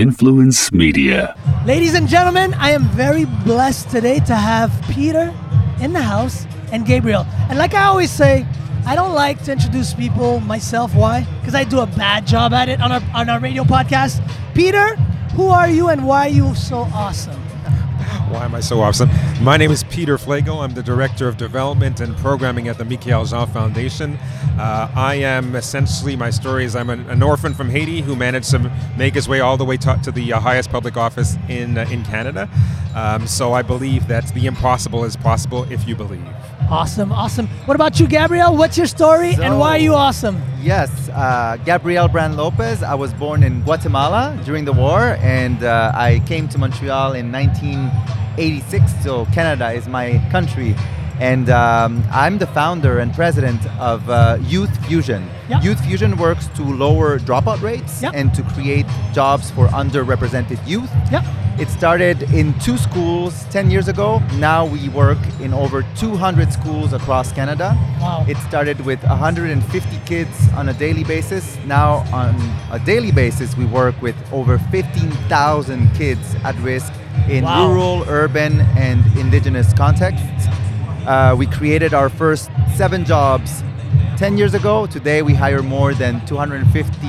Influence Media. Ladies and gentlemen, I am very blessed today to have Peter in the house and Gabriel. And like I always say, I don't like to introduce people myself. Why? Because I do a bad job at it on our on our radio podcast. Peter, who are you and why are you so awesome? Why am I so awesome? My name is Peter Flegel. I'm the Director of Development and Programming at the Michaëlle Jean Foundation. Uh, I am essentially, my story is I'm an, an, orphan from Haiti who managed to make his way all the way to, to the uh, highest public office in, uh, in Canada. Um, so I believe that the impossible is possible if you believe. Awesome, awesome. What about you, Gabriel? What's your story so, and why are you awesome? Yes, uh, Gabriel Bran Lopez. I was born in Guatemala during the war and uh, I came to Montreal in 1986, so Canada is my country. And um, I'm the founder and president of uh, Youth Fusion. Yep. Youth Fusion works to lower dropout rates yep. and to create jobs for underrepresented youth. Yep. It started in two schools 10 years ago. Now we work in over 200 schools across Canada. Wow. It started with 150 kids on a daily basis. Now, on a daily basis, we work with over 15,000 kids at risk in wow. rural, urban, and indigenous contexts. Uh, we created our first seven jobs 10 years ago. Today, we hire more than 250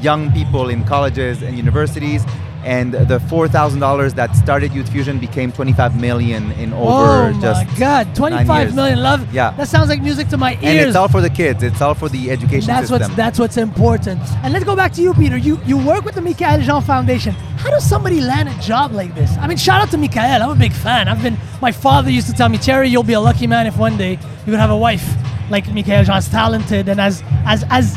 young people in colleges and universities. And the $4,000 that started Youth Fusion became 25 million in over oh just. Oh my God, 25 million! Love. Yeah. That sounds like music to my ears. And it's all for the kids. It's all for the education that's system. What's, that's what's important. And let's go back to you, Peter. You you work with the Michaëlle Jean Foundation. How does somebody land a job like this? I mean, shout out to Michaëlle. I'm a big fan. I've been. My father used to tell me, Terry, you'll be a lucky man if one day you would have a wife like Michaëlle Jean, talented and as as as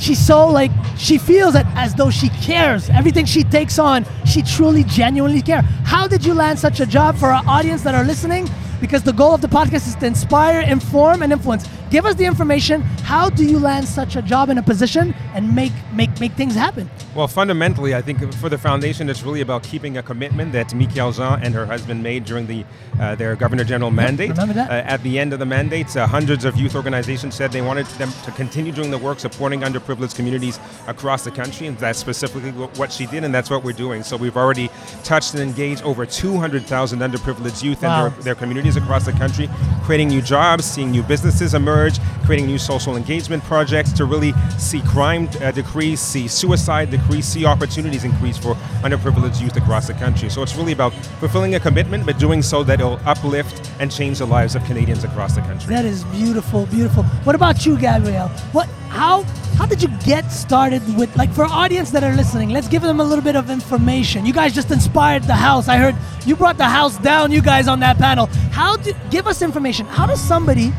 she's so like she feels that as though she cares everything she takes on she truly genuinely cares how did you land such a job for our audience that are listening because the goal of the podcast is to inspire inform and influence. Give us the information. How do you land such a job in a position and make make make things happen? Well fundamentally i think for the foundation it's really about keeping a commitment that Michaëlle Jean and her husband made during the uh, their governor general mandate. remember that? Uh, at the end of the mandate uh, hundreds of youth organizations said they wanted them to continue doing the work supporting underprivileged communities across the country and that's specifically what she did and that's what we're doing. So we've already touched and engaged over 200,000 underprivileged youth wow. and their, their communities across the country creating new jobs seeing new businesses emerge creating new social engagement projects to really see crime uh, decrease, see suicide decrease, see opportunities increase for underprivileged youth across the country. So it's really about fulfilling a commitment, but doing so that it'll uplift and change the lives of Canadians across the country. That is beautiful, beautiful. What about you, Gabriel? What, how, how did you get started with, like, for audience that are listening, let's give them a little bit of information. You guys just inspired the house. I heard you brought the house down, you guys on that panel. How do, give us information. How does somebody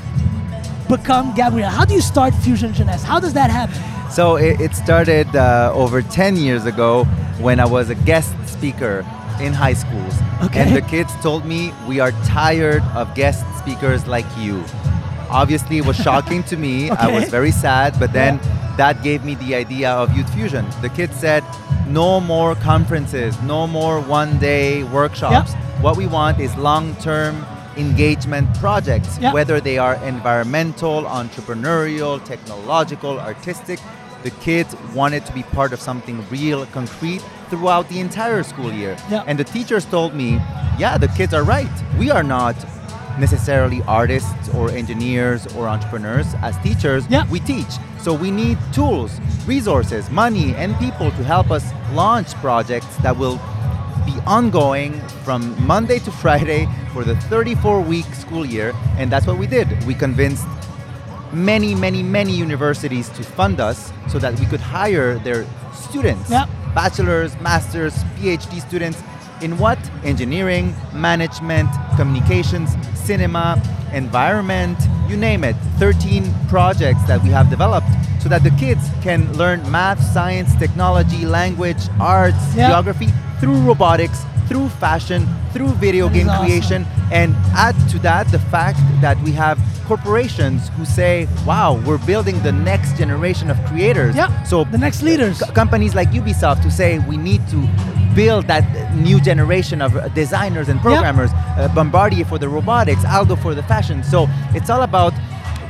become Gabriel? How do you start Fusion Jeunesse? How does that happen? So it, it started uh, over 10 years ago when I was a guest speaker in high schools. Okay. And the kids told me, We are tired of guest speakers like you. Obviously, it was shocking to me. okay. I was very sad, but then yeah. That gave me the idea of Youth Fusion. The kids said, No more conferences, no more one day workshops. What we want is long term engagement projects, whether they are environmental, entrepreneurial, technological, artistic. The kids wanted to be part of something real, concrete throughout the entire school year. And the teachers told me, yeah, the kids are right. We are not necessarily artists or engineers or entrepreneurs. As teachers, yep. we teach. So we need tools, resources, money, and people to help us launch projects that will be ongoing from Monday to Friday for the 34 week school year. And that's what we did. We convinced many, many, many universities to fund us so that we could hire their students yep. bachelor's, master's, PhD students in what? Engineering, management, communications, cinema, environment, you name it. 13 projects that we have developed so that the kids can learn math, science, technology, language, arts, yep. geography through robotics, through fashion, through video that game awesome. creation, and add to that the fact that we have corporations who say, "Wow, we're building the next generation of creators." Yeah. So the next leaders, c- companies like Ubisoft who say we need to build that new generation of designers and programmers. Yep. Uh, Bombardier for the robotics, Aldo for the fashion. So it's all about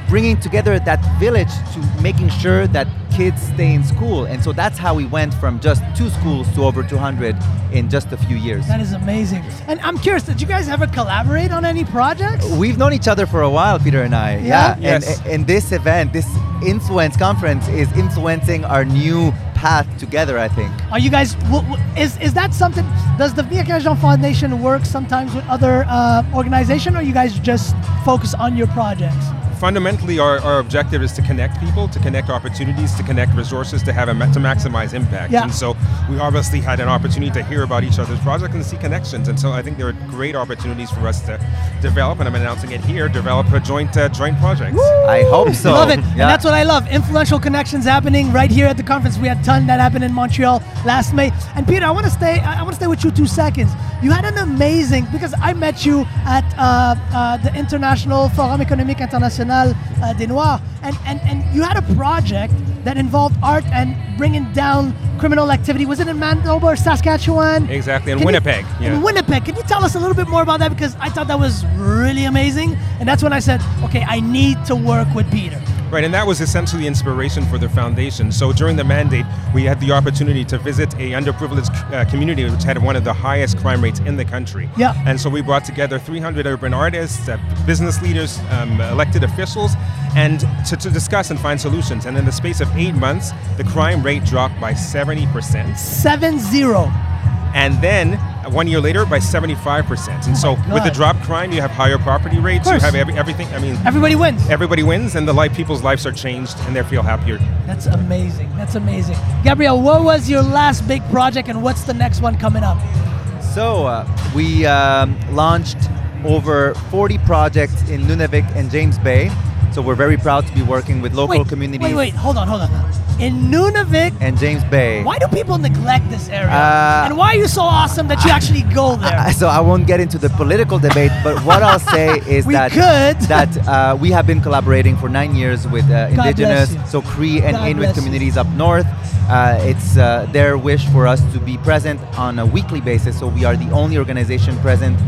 bringing together that village to making sure that kids stay in school. And so that's how we went from just two schools to over 200 in just a few years. That is amazing. And I'm curious, did you guys ever collaborate on any projects? We've known each other for a while, Peter and I. Yeah? Yes. And, and this event, this influence conference, is influencing our new path together. I think. Are you guys? W- w- is is that something? Does the Via Jean Foundation work sometimes with other uh, organizations, or you guys just focus on your projects? Fundamentally our, our objective is to connect people to connect opportunities to connect resources to have a ma- to maximize impact Yeah. and so we obviously had an opportunity to hear about each other's projects and see connections and so i think there are great opportunities for us to develop and i'm announcing it here develop a joint uh, joint projects I hope so. love it, Yeah. and that's what I love. Influential connections happening right here at the conference. We had a ton that happened in Montreal last May. And Peter, I want to stay. I want to stay with you two seconds. You had an amazing because I met you at uh, uh, the International Forum Économique International uh, des Noirs, and, and and you had a project that involved art and bringing down criminal activity. Was it in Manitoba, or Saskatchewan? Exactly, in Can you- Winnipeg, yeah. In Winnipeg. Can you tell us a little bit more about that? Because I thought that was really amazing. And that's when I said, okay, I need to work with Peter. Right, and that was essentially the inspiration for the foundation. So during the mandate, we had the opportunity to visit a underprivileged uh, community which had one of the highest crime rates in the country. Yeah. And so we brought together 300 urban artists, uh, business leaders, um, elected officials, and to, to discuss and find solutions. And in the space of eight months, the crime rate dropped by 70%. 7 0. And then one year later, by 75%. And so Oh my with the drop crime, you have higher property rates, you have every, everything. I mean, Everybody wins. everybody wins, and the life people's lives are changed, and they feel happier. That's amazing. That's amazing. Gabriel, what was your last big project and what's the next one coming up? So uh, we um, launched over 40 projects in Nunavik and James Bay. So we're very proud to be working with local wait, communities Wait, wait, hold on, hold on. In Nunavik, and James Bay. why do people neglect this area? Uh, and why are you so awesome that you actually go there? I- So I won't get into the political debate, but what I'll say is that could. that uh, we have been collaborating for nine years with uh, indigenous, so Cree and God Inuit bless you. communities up north. Uh, it's uh, their wish for us to be present on a weekly basis. So we are the only organization present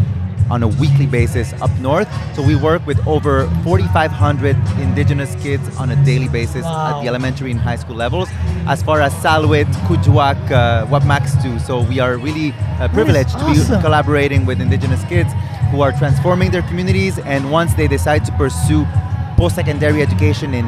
on a weekly basis up north. So we work with over 4,500 indigenous kids on a daily basis Wow. at the elementary and high school levels. As far as Salluit, Kuujjuaq, uh, Whapmagoostui. So we are really uh, privileged to be collaborating with indigenous kids who are transforming their communities and once they decide to pursue post-secondary education in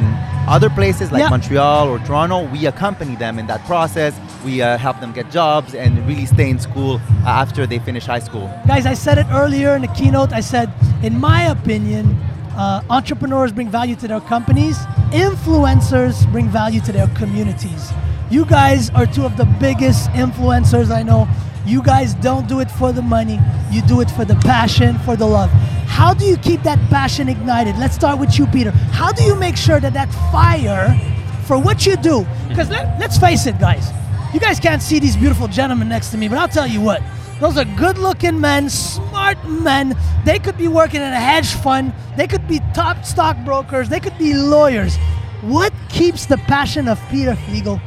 other places like Yeah. Montreal or Toronto, we accompany them in that process. We uh, help them get jobs and really stay in school uh, after they finish high school. Guys, I said it earlier in the keynote. I said, in my opinion, uh, entrepreneurs bring value to their companies, influencers bring value to their communities. You guys are two of the biggest influencers I know. You guys don't do it for the money, you do it for the passion, for the love. How do you keep that passion ignited? Let's start with you, Peter. How do you make sure that that fire for what you do? Because let, let's face it, guys. You guys can't see these beautiful gentlemen next to me, but I'll tell you what. Those are good looking men, smart men. They could be working in a hedge fund. They could be top stockbrokers. They could be lawyers. What keeps the passion of Peter Flegel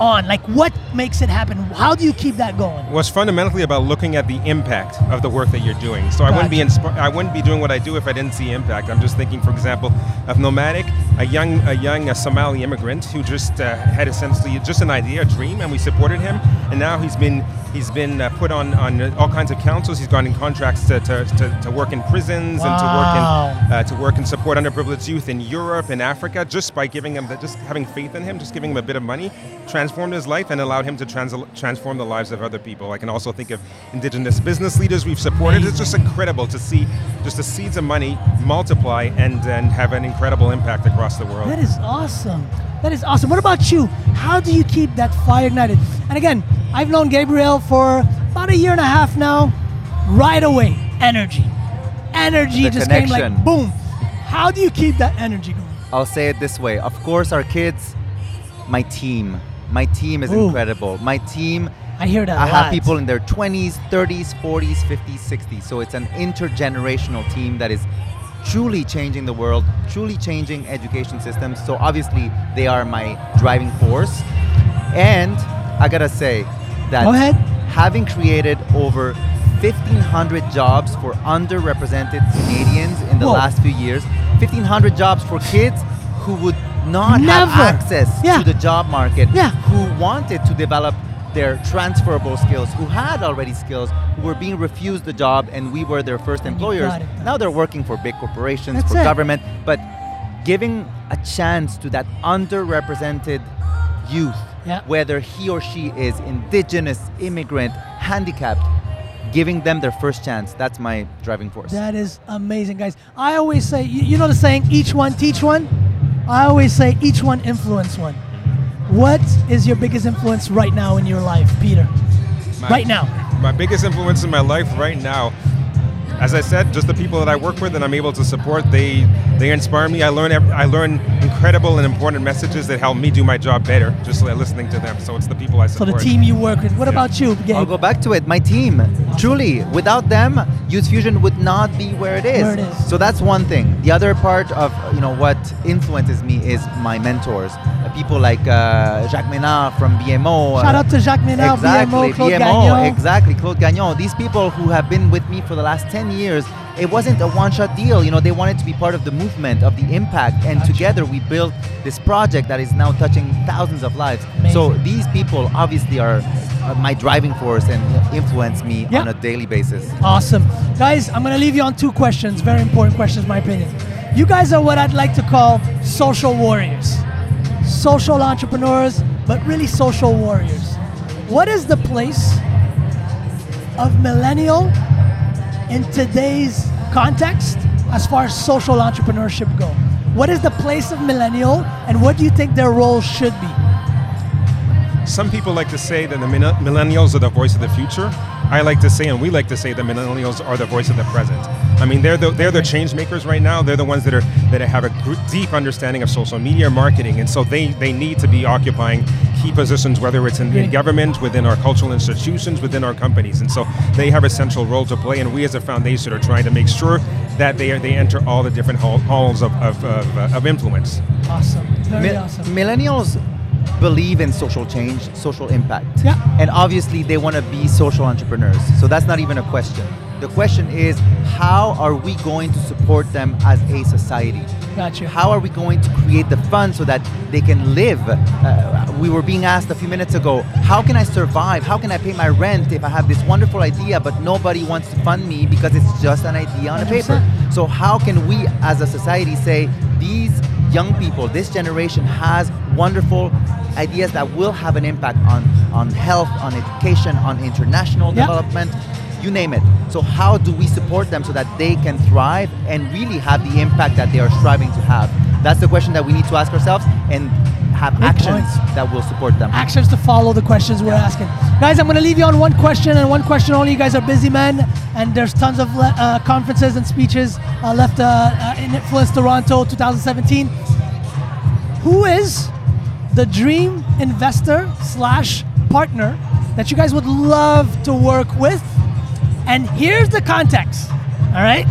on? Like, what makes it happen? How do you keep that going? Well, it's fundamentally about looking at the impact of the work that you're doing. So I wouldn't be Gotcha. inspi- I wouldn't be doing what I do if I didn't see impact. I'm just thinking, for example, of Nomadic, a young a young uh, Somali immigrant who just uh, had essentially just an idea, a dream, and we supported him. And now he's been he's been uh, put on on all kinds of councils. He's gone in contracts to, to, to, to work in prisons and to work in uh, to work and support underprivileged youth in Europe and Africa, just by giving him the, just having faith in him, just giving him a bit of money, transformed his life and allowed him to trans- transform the lives of other people. I can also think of indigenous business leaders we've supported. It's just incredible to see just the seeds of money multiply and and have an incredible impact across the world. That is awesome. That is awesome. What about you? How do you keep that fire ignited? And again, I've known Gabriel for about a year and a half now. Right away, energy. Energy The just came like boom. How do you keep that energy going? I'll say it this way. Of course, our kids, my team. My team is Ooh. incredible. My team I hear that. I a have lot. people in their 20s, 30s, 40s, 50s, 60s. So it's an intergenerational team that is truly changing the world, truly changing education systems. So obviously, they are my driving force. And I gotta say that Go having created over 1,500 jobs for underrepresented Canadians in the Whoa. last few years, 1,500 jobs for kids who would not Never. have access Yeah. to the job market, Yeah. who wanted to develop their transferable skills, who had already skills, who were being refused the job, and we were their first employers. Now they're working for big corporations, That's for it. government, but giving a chance to that underrepresented youth, Yeah. whether he or she is indigenous, immigrant, handicapped, giving them their first chance. That's my driving force. That is amazing, guys. I always say, you, you know the saying, each one teach one? I always say, each one influence one. What is your biggest influence right now in your life, Peter? My- right now. My biggest influence in my life right now, as I said, just the people that I work with and I'm able to support. They they inspire me. I learn I learn incredible and important messages that help me do my job better. Just listening to them. So it's the people I So support. the team you work with. What about you, I'll go back to it. My team, truly, without them, Youth Fusion would not be where it is. Where it is. So that's one thing. The other part of you know what influences me is my mentors, people like uh, Jacques Ménard from BMO. Shout uh, out to Jacques Ménard, exactly, BMO, Claude BMO, Gagnon. exactly, Claude Gagnon. These people who have been with me for the last 10 years, it wasn't a one-shot deal. You know, they wanted to be part of the movement, of the impact, and Gotcha. together we built this project that is now touching thousands of lives. So these people obviously are uh, my driving force and influence me Yeah. on a daily basis. Awesome. Guys, I'm going to leave you on two questions, very important questions, in my opinion. You guys are what I'd like to call social warriors, social entrepreneurs, but really social warriors. What is the place of millennial in today's context as far as social entrepreneurship go? What is the place of millennial and what do you think their role should be? Some people like to say that the millennials are the voice of the future. I like to say, and we like to say, the millennials are the voice of the present. I mean, they're the they're the change makers right now. They're the ones that are that have a deep understanding of social media marketing, and so they they need to be occupying key positions, whether it's in, in government, within our cultural institutions, within our companies, and so they have a central role to play. And we, as a foundation, are trying to make sure that they are, they enter all the different hall, halls of of, of, uh, of influence. Awesome. Very Mi- awesome. Millennials believe in social change, social impact. Yeah. And obviously they want to be social entrepreneurs. So that's not even a question. The question is how are we going to support them as a society? Gotcha. How are we going to create the funds so that they can live? Uh, we were being asked a few minutes ago, how can I survive? How can I pay my rent if I have this wonderful idea but nobody wants to fund me because it's just an idea on a paper? So how can we as a society say these young people, this generation has wonderful ideas that will have an impact on, on health, on education, on international Yeah. development, you name it. So how do we support them so that they can thrive and really have the impact that they are striving to have? That's the question that we need to ask ourselves and have Great actions point. that will support them. actions to follow the questions we're asking. Guys, I'm going to leave you on one question and one question only. You guys are busy men, and there's tons of le- uh, conferences and speeches uh, left uh, uh, in Influence Toronto 2017. Who is the dream investor slash partner that you guys would love to work with? And here's the context. All right,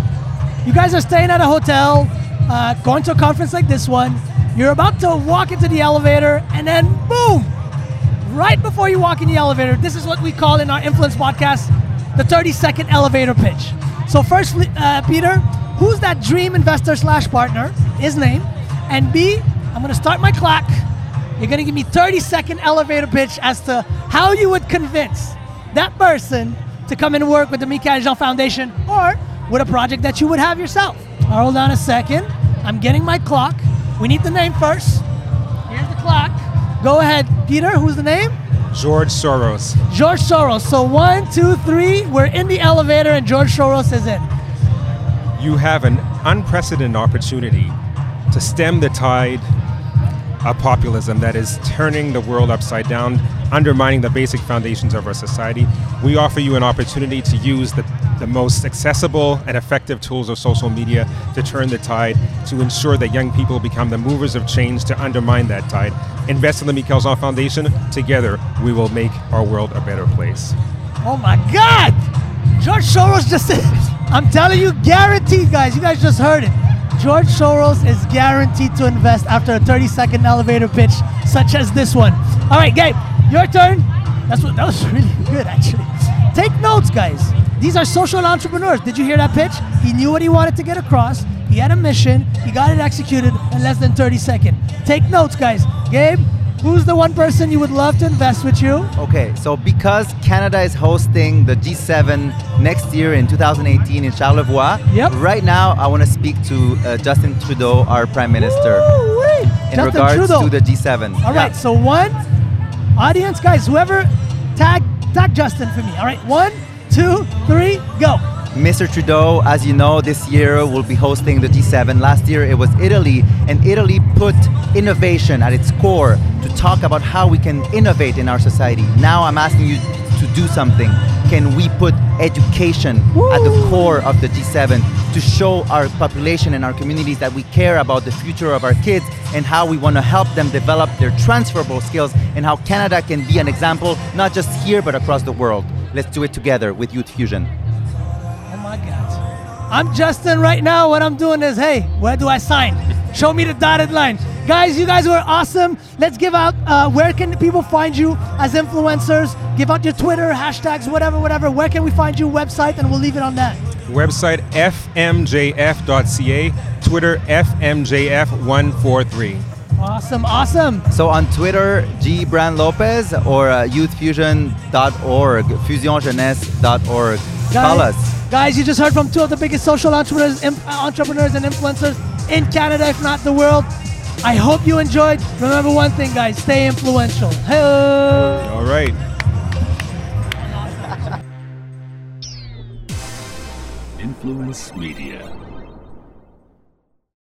you guys are staying at a hotel, uh, going to a conference like this one. You're about to walk into the elevator, and then boom, right before you walk in the elevator, this is what we call in our influence podcast the 30 second elevator pitch. So, first, uh, Peter, who's that dream investor slash partner? His name. And B, I'm going to start my clock. You're going to give me 30 second elevator pitch as to how you would convince that person to come and work with the Michaëlle Jean Foundation or with a project that you would have yourself. Hold on a second. I'm getting my clock. We need the name first. Here's the clock. Go ahead, Peter. Who's the name? George Soros. George Soros. So one, two, three. We're in the elevator, and George Soros is in. you have an unprecedented opportunity to stem the tide of populism that is turning the world upside down, undermining the basic foundations of our society. We offer you an opportunity to use the, the most accessible and effective tools of social media to turn the tide, to ensure that young people become the movers of change to undermine that tide. Invest in the Michaëlle Foundation. Together, we will make our world a better place. Oh my God! George Soros just said, I'm telling you, guaranteed, guys. You guys just heard it. George Soros is guaranteed to invest after a 30 second elevator pitch such as this one. All right, Gabe, your turn. That's what that was really good, actually. Take notes, guys. these are social entrepreneurs. Did you hear that pitch? He knew what he wanted to get across. He had a mission. He got it executed in less than 30 seconds. Take notes, guys. Gabe, who's the one person you would love to invest with you? Okay, so because Canada is hosting the G7 next year in 2018 in Charlevoix, Yep. right now I want to speak to uh, Justin Trudeau, our Prime Minister, in Justin regards Trudeau. to the G7. All right, Yeah. so one, audience, guys, whoever, tag tag Justin for me. All right, one, two, three, go. Mr. Trudeau, as you know, this year will be hosting the G7. Last year it was Italy, and Italy put innovation at its core to talk about how we can innovate in our society. Now I'm asking you to do something. Can we put education at the core of the G7 to show our population and our communities that we care about the future of our kids and how we want to help them develop their transferable skills and how Canada can be an example, not just here but across the world? Let's do it together with Youth Fusion. Oh my God. I'm Justin right now. What I'm doing is, hey, where do I sign? Show me the dotted line. Guys, you guys were awesome. Let's give out uh, where can people find you as influencers? Give out your Twitter, hashtags, whatever, whatever. Where can we find you? Website, and we'll leave it on that. Website fmjf.ca, Twitter fmjf143. Awesome, awesome. So on Twitter, G Bran Lopez or uh, youthfusion.org, fusionjeunesse.org. Call us. Guys, you just heard from two of the biggest social entrepreneurs, im- uh, entrepreneurs and influencers in Canada, if not the world. I hope you enjoyed. Remember one thing, guys: stay influential. Hey. All right. Influence Media.